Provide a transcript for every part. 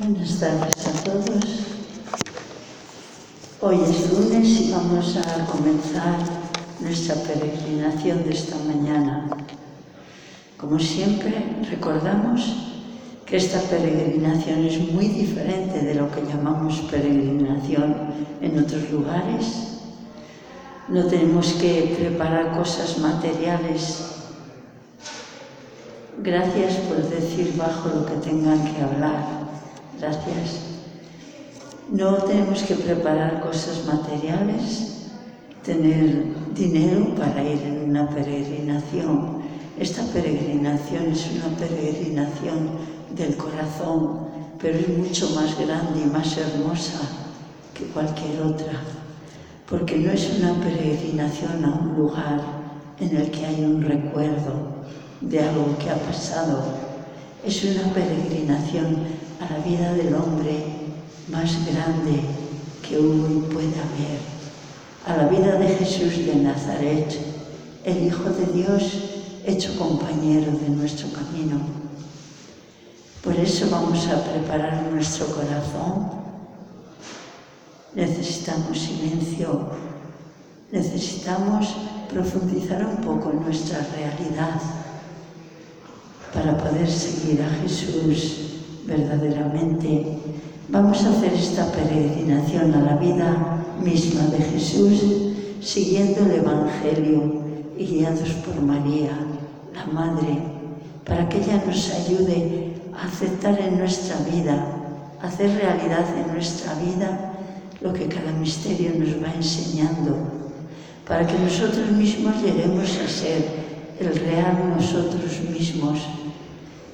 Buenas tardes a todos. Hoy es lunes y vamos a comenzar nuestra peregrinación de esta mañana. Como siempre, recordamos que esta peregrinación es muy diferente de lo que llamamos peregrinación en otros lugares. No tenemos que preparar cosas materiales. Gracias por decir bajo lo que tengan que hablar gracias. No tenemos que preparar cosas materiales, tener dinero para ir en una peregrinación. Esta peregrinación es una peregrinación del corazón, pero es mucho más grande y más hermosa que cualquier otra, porque no es una peregrinación a un lugar en el que hay un recuerdo de algo que ha pasado, es una peregrinación a la vida del hombre más grande que hubo y pueda haber, a la vida de Jesús de Nazaret, el Hijo de Dios hecho compañero de nuestro camino. Por eso vamos a preparar nuestro corazón. Necesitamos silencio, necesitamos profundizar un poco en nuestra realidad para poder seguir a Jesús verdaderamente vamos a hacer esta peregrinación a la vida misma de Jesús, siguiendo el Evangelio y guiados por María, la Madre, para que ella nos ayude a aceptar en nuestra vida, a hacer realidad en nuestra vida lo que cada misterio nos va enseñando, para que nosotros mismos lleguemos a ser el real nosotros mismos,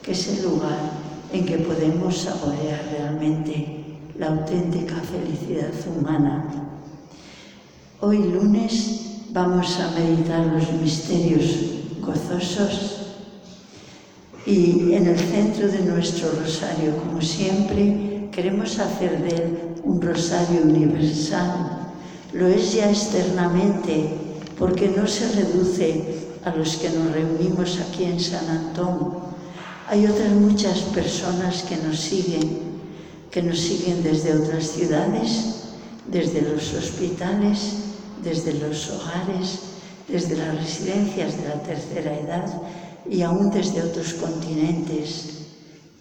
que es el lugar en que podemos saborear realmente la auténtica felicidad humana. Hoy lunes vamos a meditar los misterios gozosos y en el centro de nuestro rosario, como siempre, queremos hacer de él un rosario universal. Lo es ya externamente porque no se reduce a los que nos reunimos aquí en San Antón, Hay otras muchas personas que nos siguen, que nos siguen desde otras ciudades, desde los hospitales, desde los hogares, desde las residencias de la tercera edad y aún desde otros continentes.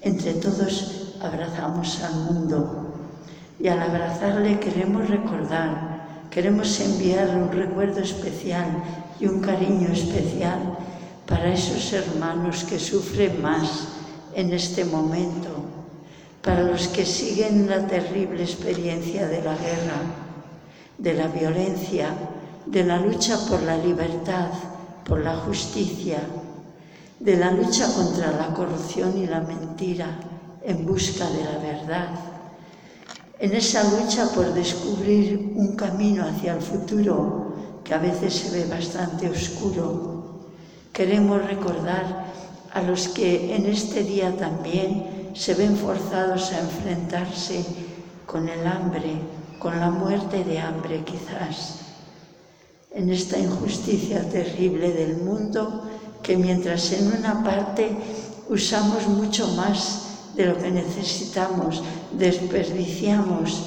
Entre todos abrazamos al mundo y al abrazarle queremos recordar, queremos enviarle un recuerdo especial y un cariño especial para esos hermanos que sufren más en este momento, para los que siguen la terrible experiencia de la guerra, de la violencia, de la lucha por la libertad, por la justicia, de la lucha contra la corrupción y la mentira en busca de la verdad, en esa lucha por descubrir un camino hacia el futuro que a veces se ve bastante oscuro Queremos recordar a los que en este día también se ven forzados a enfrentarse con el hambre, con la muerte de hambre quizás, en esta injusticia terrible del mundo que mientras en una parte usamos mucho más de lo que necesitamos, desperdiciamos,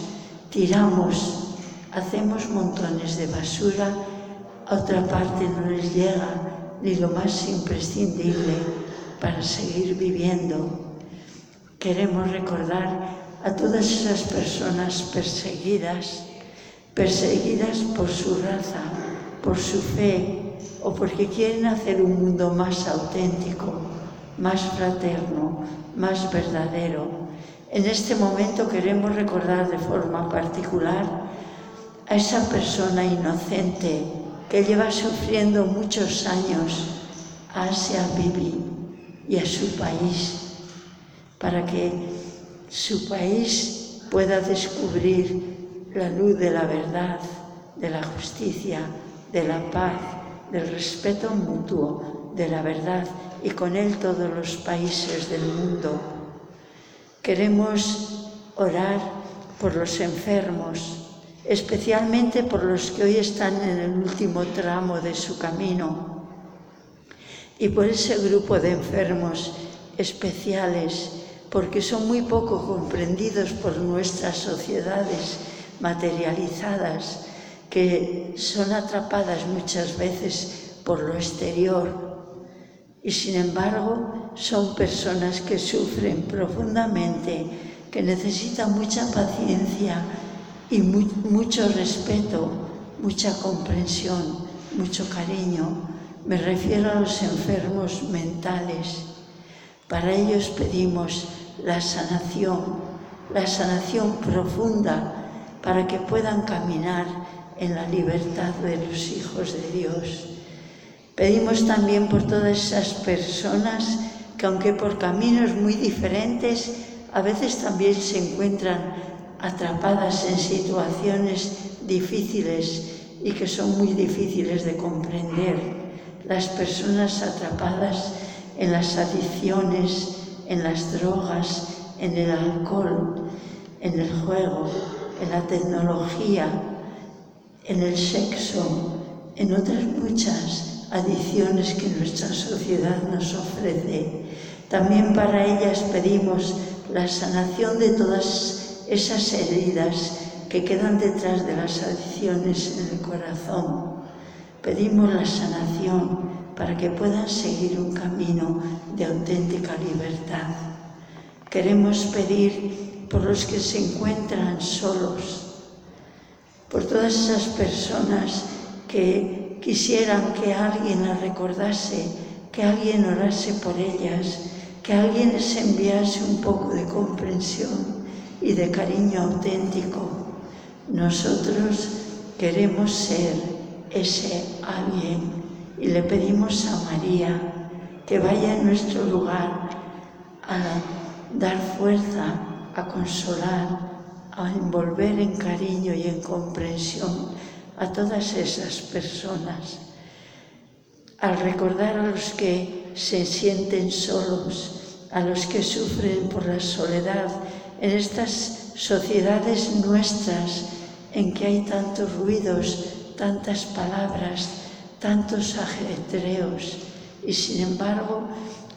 tiramos, hacemos montones de basura, a otra parte no les llega ni lo más imprescindible para seguir viviendo. Queremos recordar a todas esas personas perseguidas, perseguidas por su raza, por su fe o porque quieren hacer un mundo más auténtico, más fraterno, más verdadero. En este momento queremos recordar de forma particular a esa persona inocente que lleva sufriendo muchos años a Asia Bibi y a su país, para que su país pueda descubrir la luz de la verdad, de la justicia, de la paz, del respeto mutuo, de la verdad y con él todos los países del mundo. Queremos orar por los enfermos, especialmente por los que hoy están en el último tramo de su camino y por ese grupo de enfermos especiales, porque son muy poco comprendidos por nuestras sociedades materializadas, que son atrapadas muchas veces por lo exterior y sin embargo son personas que sufren profundamente, que necesitan mucha paciencia, y muy, mucho respeto, mucha comprensión, mucho cariño. Me refiero a los enfermos mentales. Para ellos pedimos la sanación, la sanación profunda, para que puedan caminar en la libertad de los hijos de Dios. Pedimos también por todas esas personas que aunque por caminos muy diferentes, a veces también se encuentran atrapadas en situaciones difíciles y que son muy difíciles de comprender. Las personas atrapadas en las adicciones, en las drogas, en el alcohol, en el juego, en la tecnología, en el sexo, en otras muchas adicciones que nuestra sociedad nos ofrece. También para ellas pedimos la sanación de todas esas heridas que quedan detrás de las adicciones en el corazón. Pedimos la sanación para que puedan seguir un camino de auténtica libertad. Queremos pedir por los que se encuentran solos, por todas esas personas que quisieran que alguien las recordase, que alguien orase por ellas, que alguien les enviase un poco de comprensión y de cariño auténtico. Nosotros queremos ser ese alguien y le pedimos a María que vaya en nuestro lugar a dar fuerza, a consolar, a envolver en cariño y en comprensión a todas esas personas. Al recordar a los que se sienten solos, a los que sufren por la soledad en estas sociedades nuestras en que hay tantos ruidos, tantas palabras, tantos ajetreos y sin embargo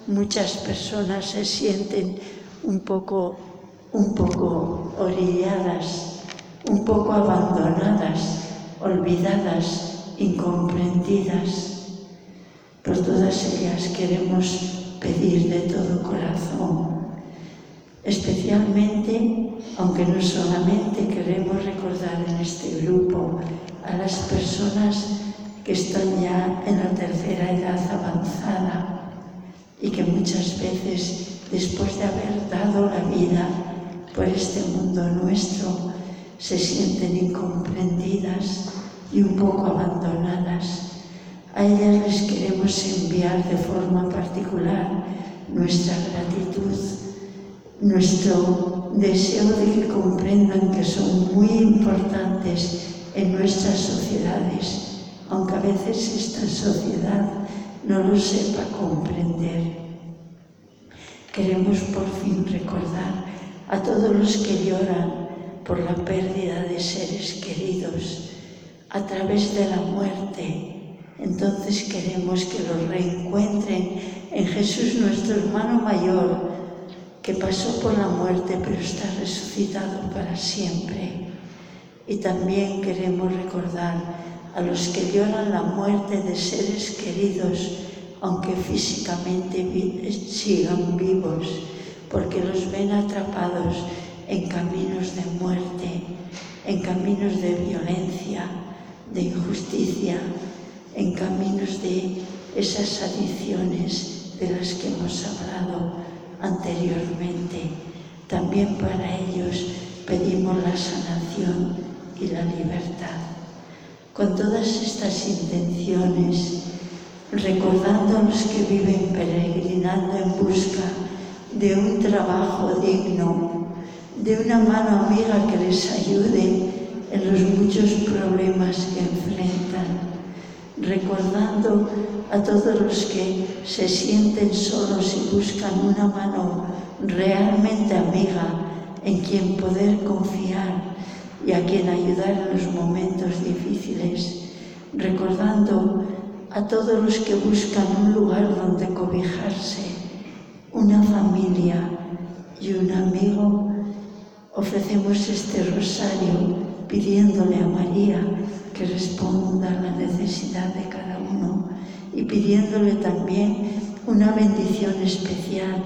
muchas personas se sienten un poco, un poco orilladas, un poco abandonadas, olvidadas, incomprendidas. Por todas ellas queremos pedir de todo corazón especialmente, aunque no solamente queremos recordar en este grupo a las personas que están ya en la tercera edad avanzada y que muchas veces, después de haber dado la vida por este mundo nuestro, se sienten incomprendidas y un poco abandonadas. A ellas les queremos enviar de forma particular nuestra gratitud nuestro deseo de que comprendan que son muy importantes en nuestras sociedades, aunque a veces esta sociedad no lo sepa comprender. Queremos por fin recordar a todos los que lloran por la pérdida de seres queridos a través de la muerte. Entonces queremos que los reencuentren en Jesús nuestro hermano mayor, que pasó por la muerte pero está resucitado para siempre. Y también queremos recordar a los que lloran la muerte de seres queridos, aunque físicamente eh, sigan vivos, porque los ven atrapados en caminos de muerte, en caminos de violencia, de injusticia, en caminos de esas adicciones de las que hemos hablado anteriormente. También para ellos pedimos la sanación y la libertad. Con todas estas intenciones, recordando a los que viven peregrinando en busca de un trabajo digno, de una mano amiga que les ayude en los muchos problemas que enfrentan recordando a todos los que se sienten solos y buscan una mano realmente amiga en quien poder confiar y a quien ayudar en los momentos difíciles, recordando a todos los que buscan un lugar donde cobijarse, una familia y un amigo, ofrecemos este rosario pidiéndole a María que responda a la necesidad de cada uno y pidiéndole también una bendición especial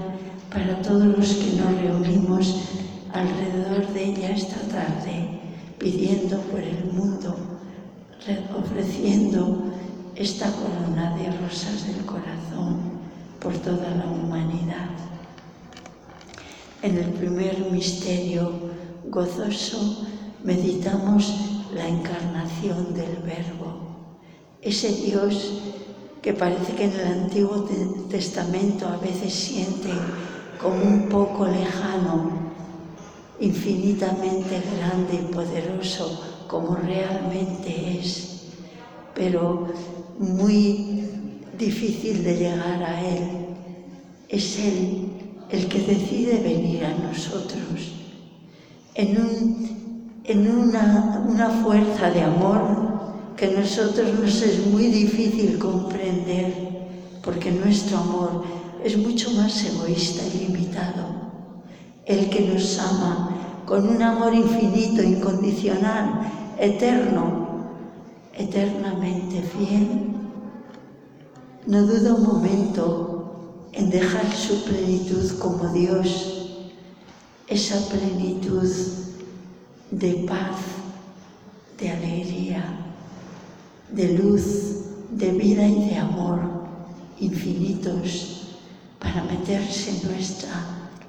para todos los que nos reunimos alrededor de ella esta tarde, pidiendo por el mundo, ofreciendo esta corona de rosas del corazón por toda la humanidad. En el primer misterio gozoso meditamos la encarnación del Verbo, ese Dios que parece que en el Antiguo Testamento a veces siente como un poco lejano, infinitamente grande y poderoso como realmente es, pero muy difícil de llegar a Él. Es Él el que decide venir a nosotros en un en una, una fuerza de amor que a nosotros nos es muy difícil comprender, porque nuestro amor es mucho más egoísta y limitado. El que nos ama con un amor infinito, incondicional, eterno, eternamente fiel, no duda un momento en dejar su plenitud como Dios, esa plenitud de paz, de alegría, de luz, de vida y de amor infinitos para meterse en nuestra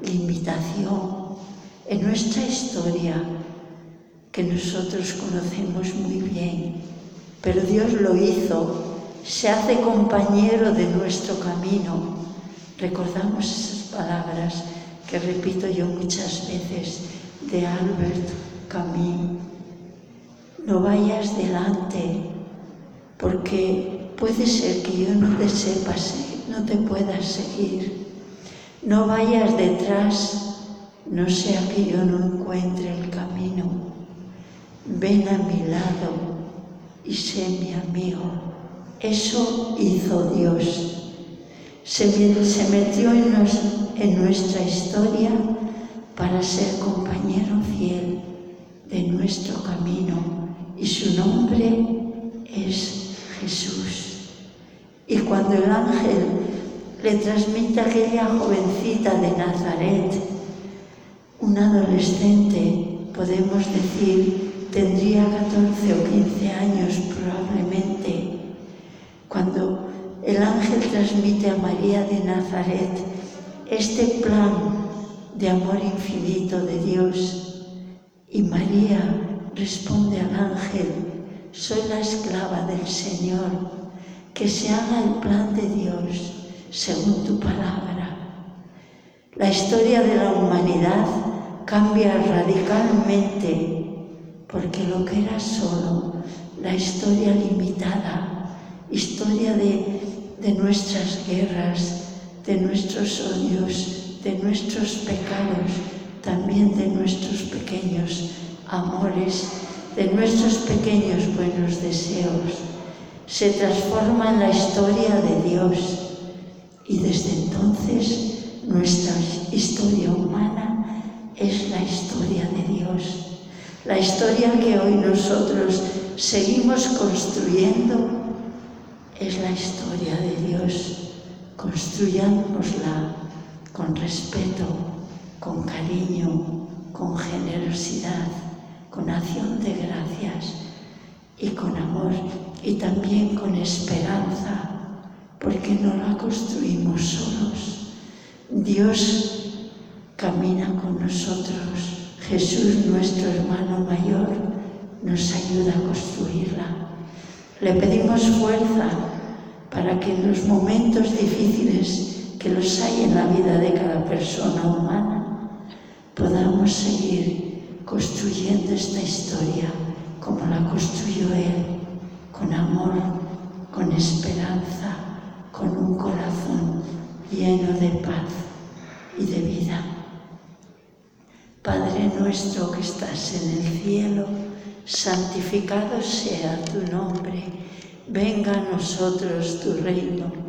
limitación, en nuestra historia que nosotros conocemos muy bien. Pero Dios lo hizo, se hace compañero de nuestro camino. Recordamos esas palabras que repito yo muchas veces de Albert camín. No vayas delante, porque puede ser que yo no te sepa, no te pueda seguir. No vayas detrás, no sea que yo no encuentre el camino. Ven a mi lado y sé mi amigo. Eso hizo Dios. Se, se metió en, nos, en nuestra historia para ser compañero fiel de nuestro camino y su nombre es Jesús. Y cuando el ángel le transmite a aquella jovencita de Nazaret, un adolescente, podemos decir, tendría 14 o 15 años probablemente, cuando el ángel transmite a María de Nazaret este plan de amor infinito de Dios, Y María responde al ángel, soy la esclava del Señor, que se haga el plan de Dios según tu palabra. La historia de la humanidad cambia radicalmente porque lo que era solo, la historia limitada, historia de, de nuestras guerras, de nuestros odios, de nuestros pecados, también de nuestros pequeños amores, de nuestros pequeños buenos deseos. Se transforma en la historia de Dios y desde entonces nuestra historia humana es la historia de Dios, la historia que hoy nosotros seguimos construyendo es la historia de Dios. Construyámosla con respeto, con cariño, con generosidad, con acción de gracias y con amor y también con esperanza, porque no la construimos solos. Dios camina con nosotros. Jesús, nuestro hermano mayor, nos ayuda a construirla. Le pedimos fuerza para que en los momentos difíciles que los hay en la vida de cada persona humana, podamos seguir construyendo esta historia como la construyó Él, con amor, con esperanza, con un corazón lleno de paz y de vida. Padre nuestro que estás en el cielo, santificado sea tu nombre, venga a nosotros tu reino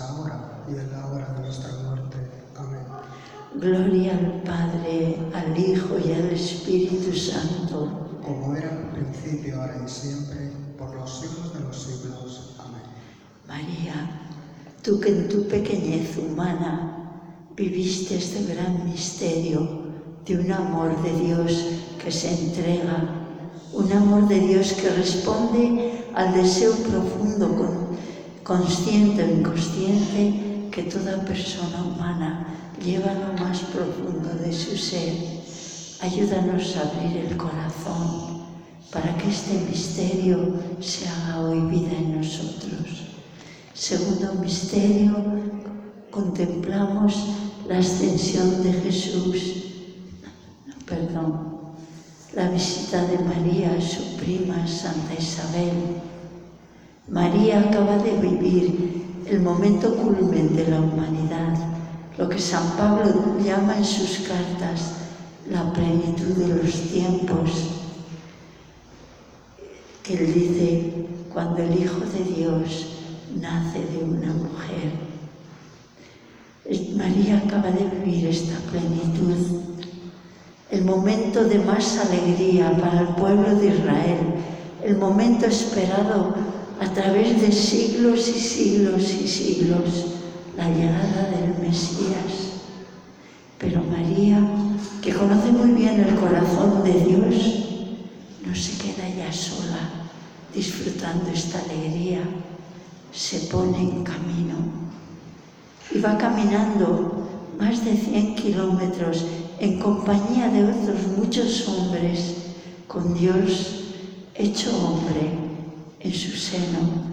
ahora y en la hora de nuestra muerte. Amén. Gloria al Padre, al Hijo y al Espíritu Santo. Como era en el principio, ahora y siempre, por los siglos de los siglos. Amén. María, tú que en tu pequeñez humana viviste este gran misterio de un amor de Dios que se entrega, un amor de Dios que responde al deseo profundo, con- consciente o inconsciente que toda persona humana lleva lo más profundo de su ser. Ayúdanos a abrir el corazón para que este misterio se haga hoy vida en nosotros. Segundo misterio, contemplamos la ascensión de Jesús, perdón, la visita de María a su prima Santa Isabel, María acaba de vivir el momento culmen de la humanidad, lo que San Pablo llama en sus cartas la plenitud de los tiempos, que él dice, cuando el Hijo de Dios nace de una mujer. María acaba de vivir esta plenitud, el momento de más alegría para el pueblo de Israel, el momento esperado a través de siglos y siglos y siglos la llegada del Mesías. Pero María, que conoce muy bien el corazón de Dios, no se queda ya sola disfrutando esta alegría, se pone en camino y va caminando más de 100 kilómetros en compañía de otros muchos hombres, con Dios hecho hombre en su seno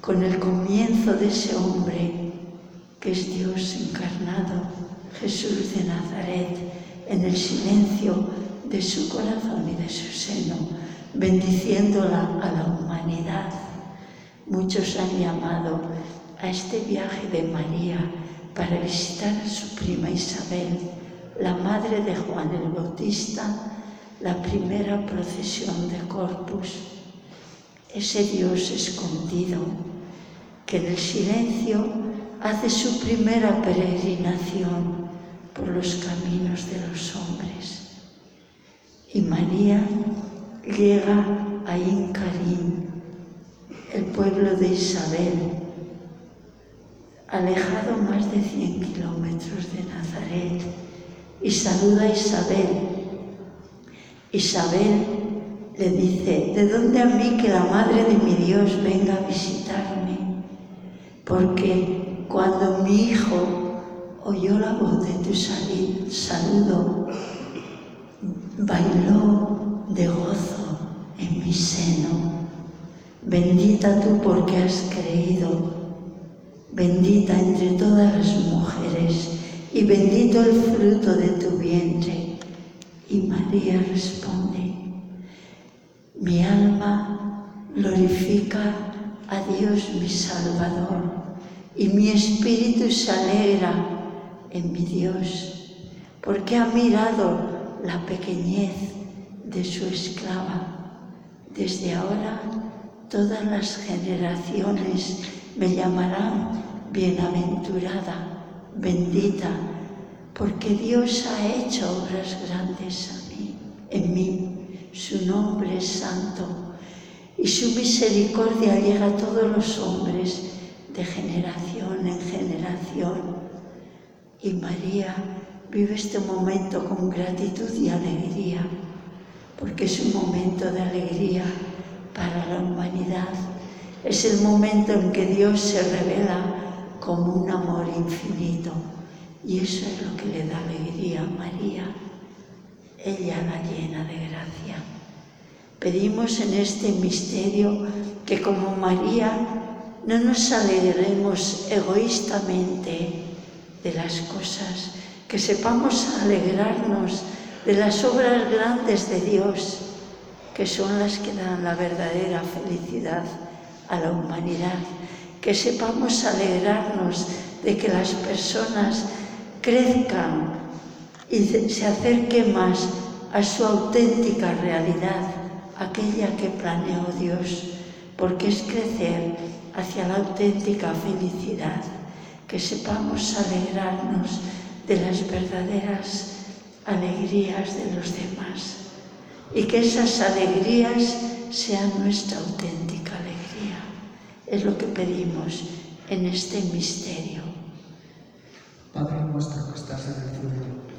con el comienzo de ese hombre que es Dios encarnado, Jesús de Nazaret, en el silencio de su corazón y de su seno, bendiciéndola a la humanidad. Muchos han llamado a este viaje de María para visitar a su prima Isabel, la madre de Juan el Bautista, la primera procesión de Corpus ese Dios escondido que en el silencio hace su primera peregrinación por los caminos de los hombres. Y María llega a Incarín, el pueblo de Isabel, alejado más de 100 kilómetros de Nazaret, y saluda a Isabel. Isabel le dice, ¿de dónde a mí que la madre de mi Dios venga a visitarme? Porque cuando mi hijo oyó la voz de tu saludo, bailó de gozo en mi seno. Bendita tú porque has creído, bendita entre todas las mujeres, y bendito el fruto de tu vientre. Y María responde, mi alma glorifica a Dios mi Salvador, y mi espíritu se alegra en mi Dios, porque ha mirado la pequeñez de su esclava. Desde ahora todas las generaciones me llamarán bienaventurada, bendita, porque Dios ha hecho obras grandes a mí, en mí. su nombre es santo y su misericordia llega a todos los hombres de generación en generación. Y María vive este momento con gratitud y alegría, porque es un momento de alegría para la humanidad. Es el momento en que Dios se revela como un amor infinito. Y eso es lo que le da alegría a María ella la llena de gracia. Pedimos en este misterio que como María no nos alegremos egoístamente de las cosas, que sepamos alegrarnos de las obras grandes de Dios, que son las que dan la verdadera felicidad a la humanidad, que sepamos alegrarnos de que las personas crezcan e se acerque máis a súa auténtica realidad, aquella que planeou Dios, porque es crecer hacia la auténtica felicidad, que sepamos alegrarnos de las verdaderas alegrías de los demás y que esas alegrías sean nuestra auténtica alegría. Es lo que pedimos en este misterio. Padre nuestro que estás en el cielo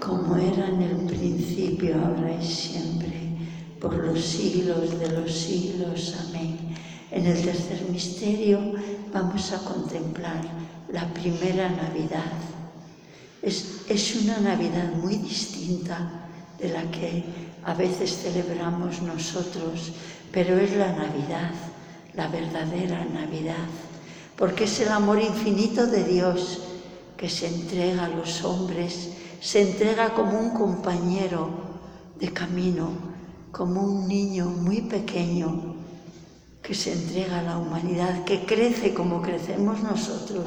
Como era en el principio, ahora y siempre, por los siglos de los siglos. Amén. En el tercer misterio vamos a contemplar la primera Navidad. Es, es, una Navidad muy distinta de la que a veces celebramos nosotros, pero es la Navidad, la verdadera Navidad, porque es el amor infinito de Dios que se entrega a los hombres, se entrega como un compañero de camino, como un niño muy pequeño que se entrega a la humanidad, que crece como crecemos nosotros,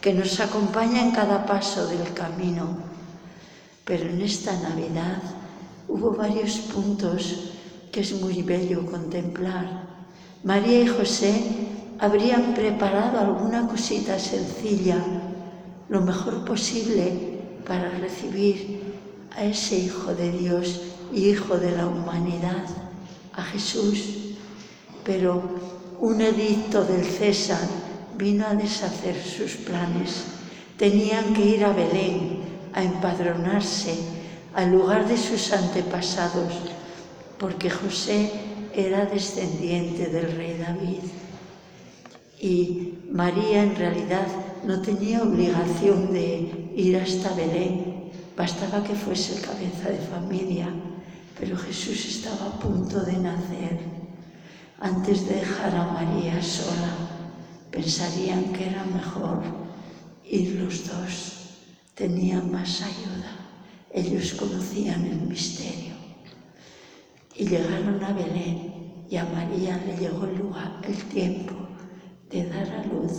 que nos acompaña en cada paso del camino. Pero en esta Navidad hubo varios puntos que es muy bello contemplar. María y José habrían preparado alguna cosita sencilla, lo mejor posible, para recibir a ese Hijo de Dios y Hijo de la humanidad, a Jesús pero un edicto del César vino a deshacer sus planes. Tenían que ir a Belén a empadronarse al lugar de sus antepasados, porque José era descendiente del rey David. Y María en realidad no tenía obligación de ir hasta Belén, bastaba que fuese cabeza de familia, pero Jesús estaba a punto de nacer. Antes de dejar a María sola, pensarían que era mejor ir los dos. Tenían más ayuda, ellos conocían el misterio. Y llegaron a Belén y a María le llegó el, lugar, el tiempo de dar a luz.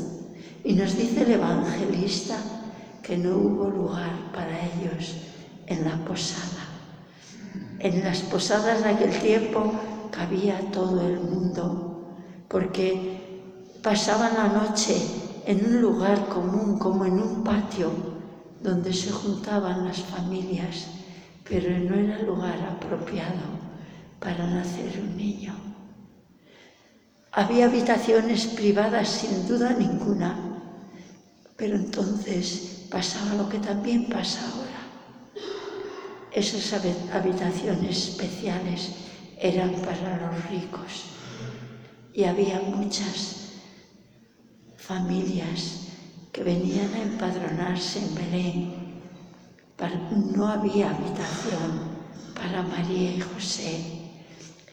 Y nos dice el evangelista, que no hubo lugar para ellos en la posada. En las posadas de aquel tiempo cabía todo el mundo, porque pasaban la noche en un lugar común, como en un patio, donde se juntaban las familias, pero no era lugar apropiado para nacer un niño. Había habitaciones privadas sin duda ninguna, pero entonces pasaba lo que también pasa ahora. Esas habitaciones especiales eran para los ricos y había muchas familias que venían a empadronarse en Belén. No había habitación para María y José.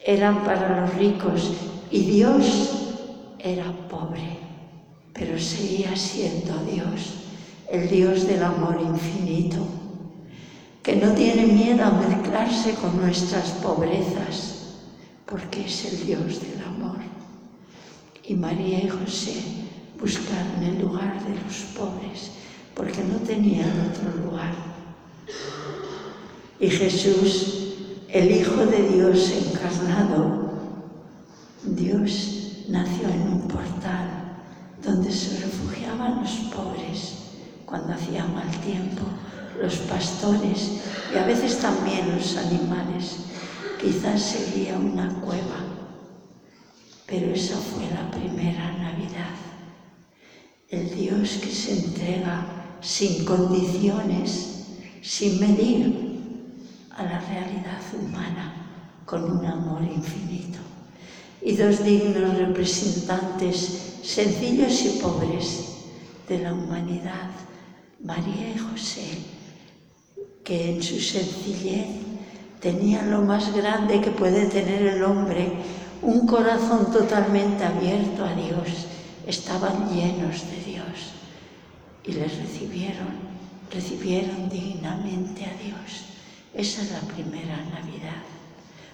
Eran para los ricos y Dios era pobre, pero seguía siendo Dios el Dios del amor infinito, que no tiene miedo a mezclarse con nuestras pobrezas, porque es el Dios del amor. Y María y José buscaron el lugar de los pobres, porque no tenían otro lugar. Y Jesús, el Hijo de Dios encarnado, Dios cuando hacía mal tiempo, los pastores y a veces también los animales. Quizás sería una cueva, pero esa fue la primera Navidad. El Dios que se entrega sin condiciones, sin medir a la realidad humana con un amor infinito. Y dos dignos representantes, sencillos y pobres, de la humanidad María y José, que en su sencillez tenían lo más grande que puede tener el hombre, un corazón totalmente abierto a Dios, estaban llenos de Dios y les recibieron, recibieron dignamente a Dios. Esa es la primera Navidad.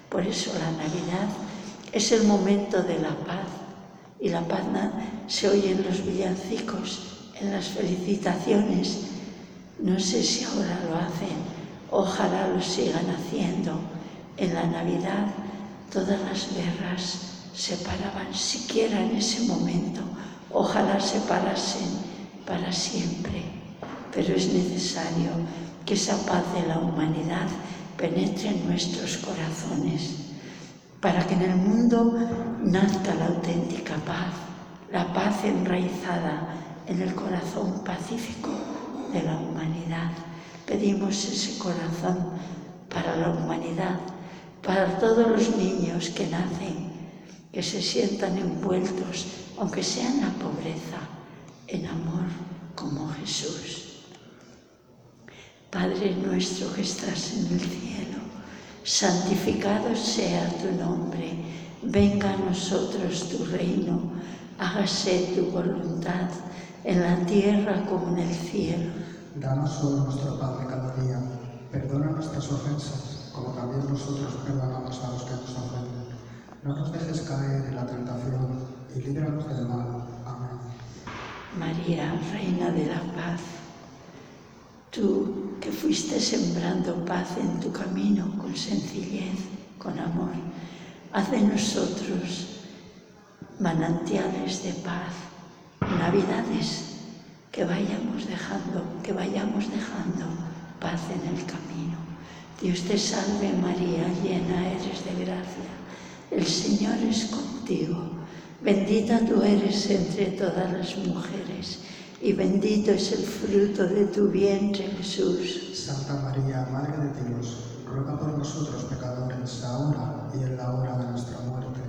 Por eso la Navidad es el momento de la paz y la paz se oye en los villancicos en las felicitaciones. No sé si ahora lo hacen, ojalá lo sigan haciendo. En la Navidad todas las guerras se paraban, siquiera en ese momento. Ojalá se parasen para siempre. Pero es necesario que esa paz de la humanidad penetre en nuestros corazones, para que en el mundo nazca la auténtica paz, la paz enraizada en el corazón pacífico de la humanidad. Pedimos ese corazón para la humanidad, para todos los niños que nacen, que se sientan envueltos, aunque sea en la pobreza, en amor como Jesús. Padre nuestro que estás en el cielo, santificado sea tu nombre, venga a nosotros tu reino, hágase tu voluntad en la tierra como en el cielo. Danos hoy nuestro pan de cada día. Perdona nuestras ofensas, como también nosotros perdonamos a los que nos ofenden. No nos dejes caer en la tentación y líbranos del mal. Amén. María, Reina de la Paz, tú que fuiste sembrando paz en tu camino con sencillez, con amor, haz de nosotros manantiales de paz navidades que vayamos dejando, que vayamos dejando paz en el camino. Dios te salve María, llena eres de gracia, el Señor es contigo, bendita tú eres entre todas las mujeres y bendito es el fruto de tu vientre, Jesús. Santa María, Madre de Dios, ruega por nosotros pecadores, ahora y en la hora de nuestra muerte.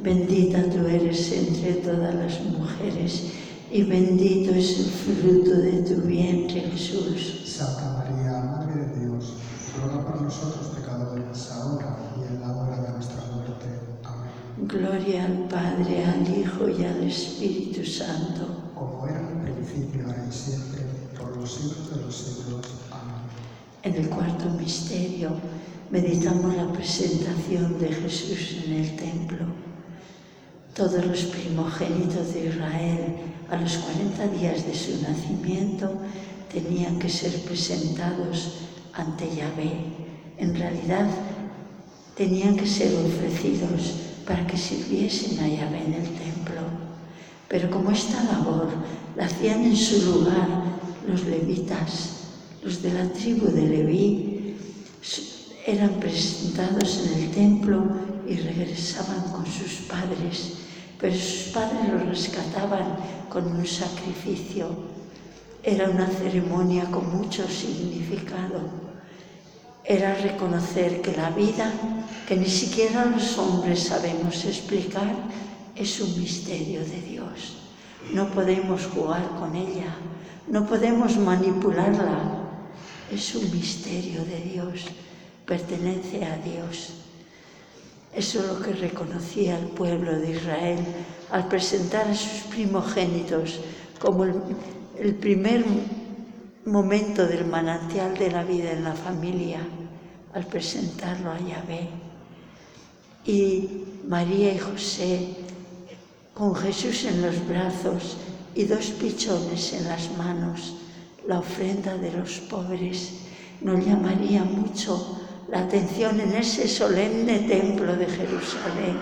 Bendita tú eres entre todas las mujeres, y bendito es el fruto de tu vientre, Jesús. Santa María, Madre de Dios, ruega por nosotros pecadores, ahora y en la hora de nuestra muerte. Amén. Gloria al Padre, al Hijo y al Espíritu Santo. Como era en el principio, ahora y siempre, por los siglos de los siglos. Amén. En el cuarto misterio meditamos la presentación de Jesús en el templo todos los primogénitos de Israel a los 40 días de su nacimiento tenían que ser presentados ante Yahvé. En realidad tenían que ser ofrecidos para que sirviesen a Yahvé en el templo. Pero como esta labor la hacían en su lugar los levitas, los de la tribu de Leví, eran presentados en el templo y regresaban con sus padres pero sus padres lo rescataban con un sacrificio. Era una ceremonia con mucho significado. Era reconocer que la vida, que ni siquiera los hombres sabemos explicar, es un misterio de Dios. No podemos jugar con ella, no podemos manipularla. Es un misterio de Dios, pertenece a Dios. Eso es lo que reconocía el pueblo de Israel al presentar a sus primogénitos como el, el primer momento del manantial de la vida en la familia, al presentarlo a Yahvé. Y María y José con Jesús en los brazos y dos pichones en las manos, la ofrenda de los pobres, nos llamaría mucho la atención en ese solemne templo de Jerusalén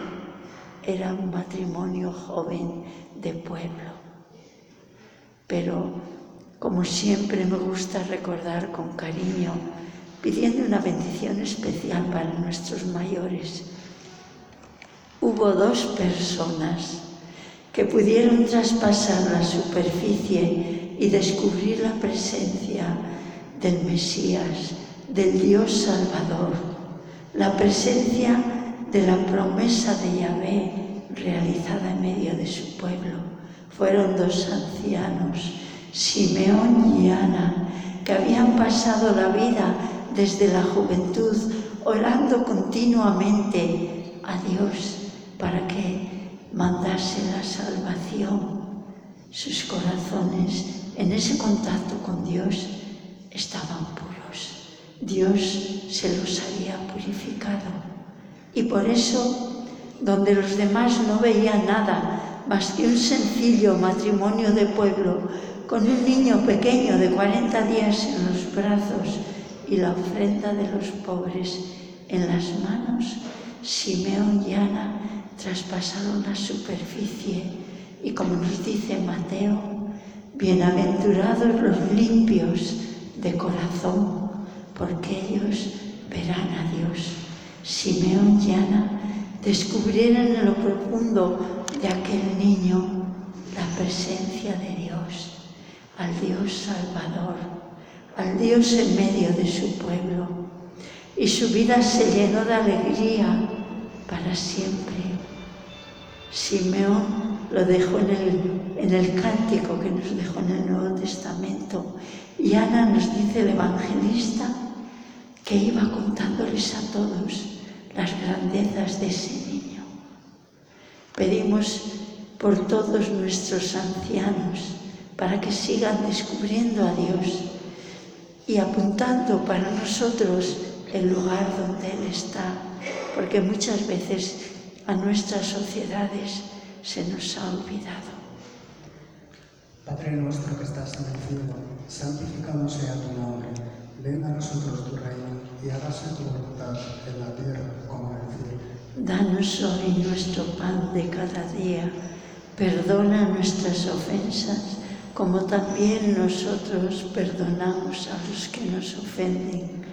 era un matrimonio joven de pueblo. Pero, como siempre, me gusta recordar con cariño, pidiendo una bendición especial para nuestros mayores. Hubo dos personas que pudieron traspasar la superficie y descubrir la presencia del Mesías del Dios Salvador, la presencia de la promesa de Yahvé realizada en medio de su pueblo. Fueron dos ancianos, Simeón y Ana, que habían pasado la vida desde la juventud orando continuamente a Dios para que mandase la salvación. Sus corazones en ese contacto con Dios estaban puros. Dios se los había purificado. Y por eso, donde los demás no veían nada más que un sencillo matrimonio de pueblo, con un niño pequeño de 40 días en los brazos y la ofrenda de los pobres en las manos, Simeón y Ana traspasaron la superficie y como nos dice Mateo, bienaventurados los limpios de corazón porque ellos verán a Dios. Simeón y Ana descubrieron en lo profundo de aquel niño la presencia de Dios, al Dios Salvador, al Dios en medio de su pueblo. Y su vida se llenó de alegría para siempre. Simeón lo dejo en el, en el cántico que nos dejó en el Nuevo Testamento. Y Ana nos dice el evangelista que iba contándoles a todos las grandezas de ese niño. Pedimos por todos nuestros ancianos para que sigan descubriendo a Dios y apuntando para nosotros el lugar donde Él está, porque muchas veces a nuestras sociedades se nos ha olvidado. Padre nuestro que estás en el cielo, santificado sea tu nombre. Venga a nosotros tu reino y hágase tu voluntad en la tierra como en el cielo. Danos hoy nuestro pan de cada día. Perdona nuestras ofensas como también nosotros perdonamos a los que nos ofenden.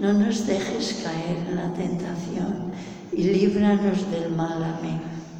No nos dejes caer en la tentación y líbranos del mal. Amén.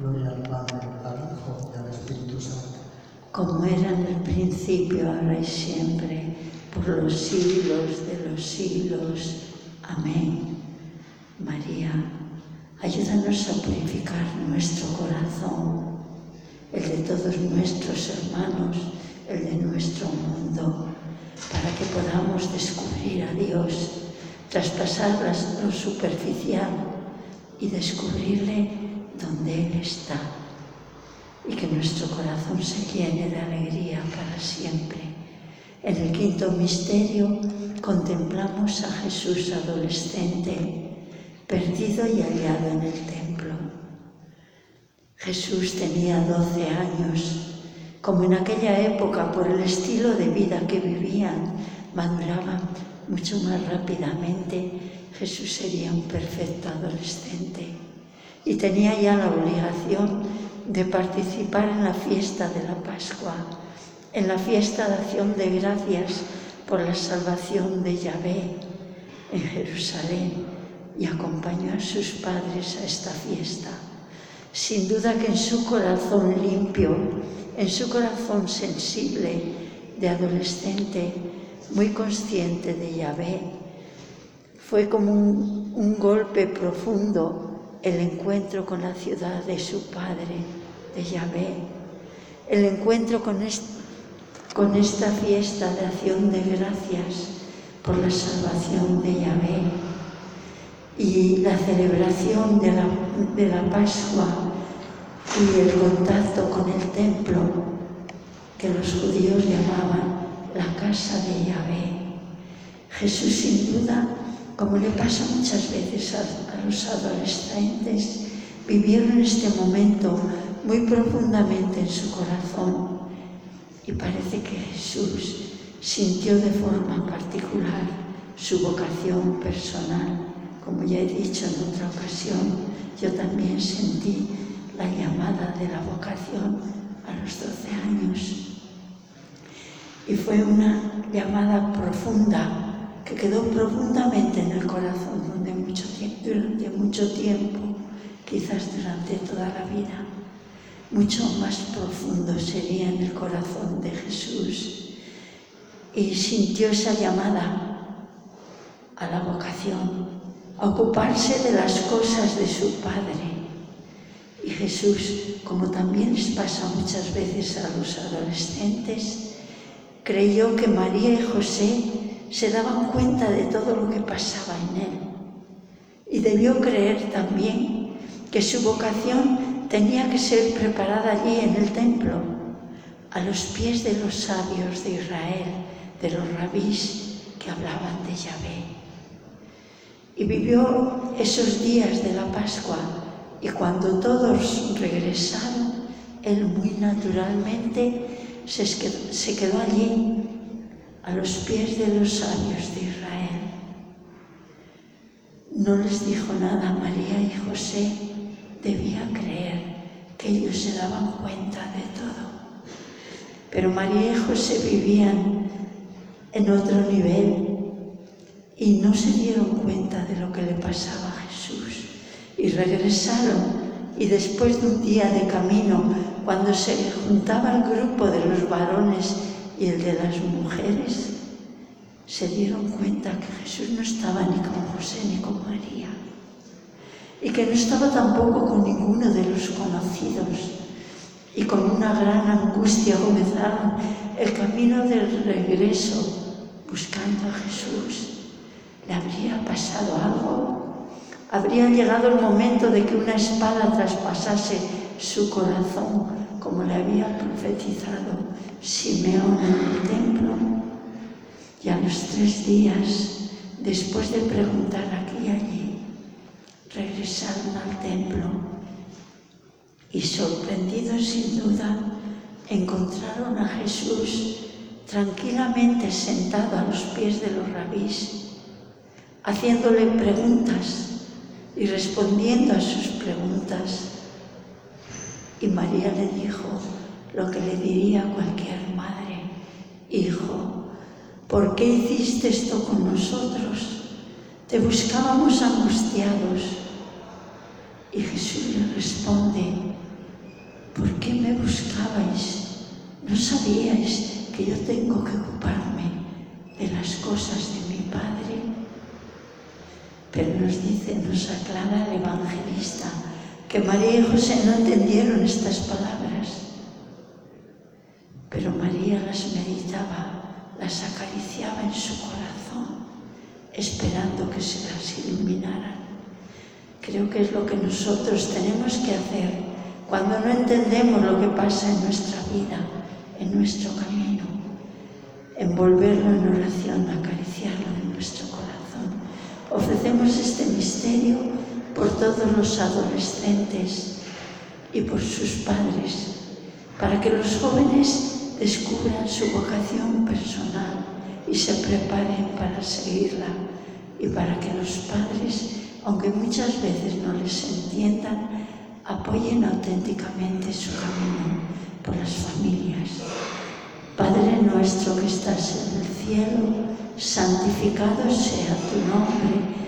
Gloria al Padre, al Hijo y al Espíritu Santo. Como era en el principio, ahora y siempre, por los siglos de los siglos. Amén. María, ayúdanos a purificar nuestro corazón, el de todos nuestros hermanos, el de nuestro mundo, para que podamos descubrir a Dios, traspasar lo superficial y descubrirle donde Él está y que nuestro corazón se llene de alegría para siempre. En el quinto misterio contemplamos a Jesús adolescente, perdido y hallado en el templo. Jesús tenía 12 años, como en aquella época por el estilo de vida que vivían, maduraban mucho más rápidamente, Jesús sería un perfecto adolescente y tenía ya la obligación de participar en la fiesta de la Pascua, en la fiesta de acción de gracias por la salvación de Yahvé en Jerusalén y acompañó a sus padres a esta fiesta. Sin duda que en su corazón limpio, en su corazón sensible de adolescente, muy consciente de Yahvé, fue como un, un golpe profundo el encuentro con la ciudad de su padre, de Yahvé, el encuentro con, est con esta fiesta de acción de gracias por la salvación de Yahvé y la celebración de la, de la Pascua y el contacto con el templo que los judíos llamaban la casa de Yahvé. Jesús sin duda como le pasa muchas veces a, a los adolescentes, vivieron este momento muy profundamente en su corazón y parece que Jesús sintió de forma particular su vocación personal. Como ya he dicho en otra ocasión, yo también sentí la llamada de la vocación a los 12 años. Y fue una llamada profunda que quedó profundamente en el corazón donde mucho, tiempo, durante mucho tiempo, quizás durante toda la vida. Mucho más profundo sería en el corazón de Jesús y sintió esa llamada a la vocación, a ocuparse de las cosas de su Padre. Y Jesús, como también les pasa muchas veces a los adolescentes, creyó que María y José se daban cuenta de todo lo que pasaba en él. Y debió creer también que su vocación tenía que ser preparada allí en el templo, a los pies de los sabios de Israel, de los rabís que hablaban de Yahvé. Y vivió esos días de la Pascua y cuando todos regresaron, él muy naturalmente se quedó, se quedó allí a los pies de los sabios de Israel. No les dijo nada María y José, debía creer que ellos se daban cuenta de todo. Pero María y José vivían en otro nivel y no se dieron cuenta de lo que le pasaba a Jesús. Y regresaron y después de un día de camino, cuando se juntaba el grupo de los varones y el de las mujeres, se dieron cuenta que Jesús no estaba ni con José ni con María y que no estaba tampoco con ninguno de los conocidos y con una gran angustia comenzaron el camino del regreso buscando a Jesús. ¿Le habría pasado algo? ¿Habría llegado el momento de que una espada traspasase su corazón como le había profetizado Simeón en el templo, y a los tres días, después de preguntar aquí y allí, regresaron al templo y sorprendidos sin duda, encontraron a Jesús tranquilamente sentado a los pies de los rabís, haciéndole preguntas y respondiendo a sus preguntas. Y María le dijo lo que le diría cualquier madre, Hijo, ¿por qué hiciste esto con nosotros? Te buscábamos angustiados. Y Jesús le responde, ¿por qué me buscabais? ¿No sabíais que yo tengo que ocuparme de las cosas de mi Padre? Pero nos dice, nos aclara el evangelista, que María y José no entendieron estas palabras, pero María las meditaba, las acariciaba en su corazón, esperando que se las iluminaran. Creo que es lo que nosotros tenemos que hacer cuando no entendemos lo que pasa en nuestra vida, en nuestro camino, envolverlo en oración, acariciarlo en nuestro corazón. Ofrecemos este misterio por todos los adolescentes y por sus padres, para que los jóvenes descubran su vocación personal y se preparen para seguirla y para que los padres, aunque muchas veces no les entiendan, apoyen auténticamente su camino por las familias. Padre nuestro que estás en el cielo, santificado sea tu nombre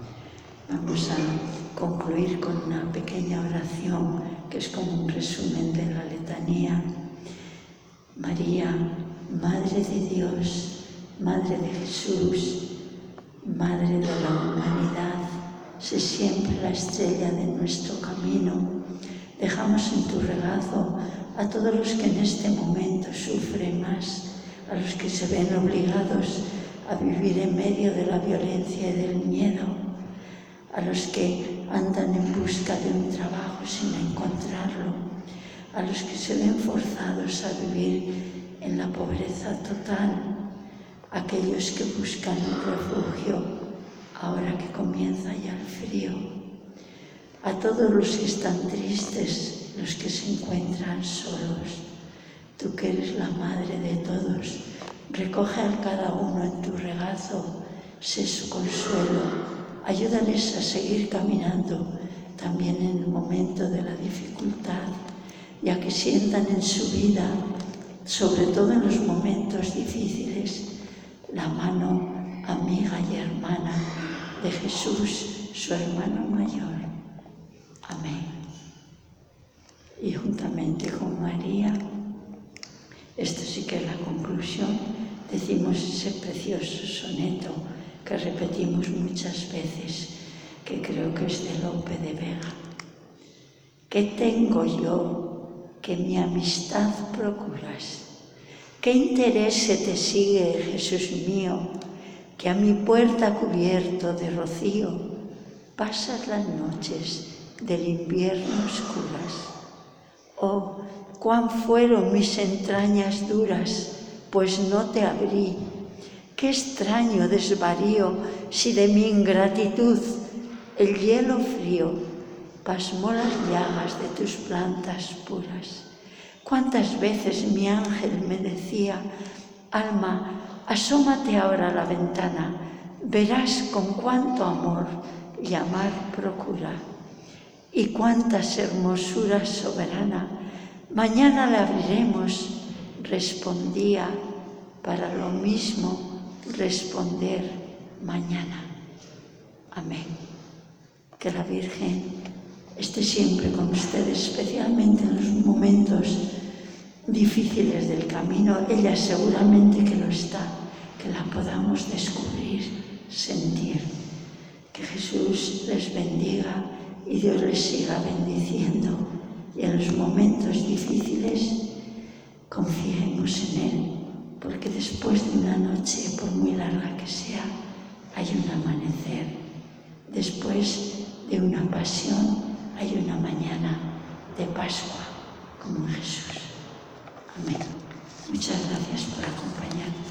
Vamos a concluir con una pequeña oración que es como un resumen de la letanía. María, Madre de Dios, Madre de Jesús, Madre de la humanidad, sé siempre la estrella de nuestro camino. Dejamos en tu regazo a todos los que en este momento sufren más, a los que se ven obligados a vivir en medio de la violencia y del miedo a los que andan en busca de un trabajo sin encontrarlo, a los que se ven forzados a vivir en la pobreza total, aquellos que buscan un refugio ahora que comienza ya el frío, a todos los que están tristes, los que se encuentran solos. Tú que eres la madre de todos, recoge a cada uno en tu regazo, sé su consuelo Ayúdales a seguir caminando también en el momento de la dificultad ya que sientan en su vida, sobre todo en los momentos difíciles, la mano amiga y hermana de Jesús, su hermano mayor. Amén. Y juntamente con María, esto sí que es la conclusión, decimos ese precioso soneto que repetimos muchas veces, que creo que es de Lope de Vega. ¿Qué tengo yo que mi amistad procuras? ¿Qué interés se te sigue, Jesús mío, que a mi puerta cubierto de rocío pasas las noches del invierno oscuras? Oh, cuán fueron mis entrañas duras, pues no te abrí Qué extraño desvarío si de mi ingratitud el hielo frío pasmó las llagas de tus plantas puras. ¿Cuántas veces mi ángel me decía, alma, asómate ahora a la ventana, verás con cuánto amor llamar procura y cuántas hermosuras soberana, mañana la abriremos, respondía, para lo mismo responder mañana. Amén. Que la Virgen esté siempre con ustedes, especialmente en los momentos difíciles del camino. Ella seguramente que lo está, que la podamos descubrir, sentir. Que Jesús les bendiga y Dios les siga bendiciendo. Y en los momentos difíciles confiemos en Él porque despois de unha noche, por moi larga que sea, hai un amanecer. Despois de unha pasión, hai unha mañana de Pascua, como en Jesús. Amén. Muchas gracias por acompañarnos.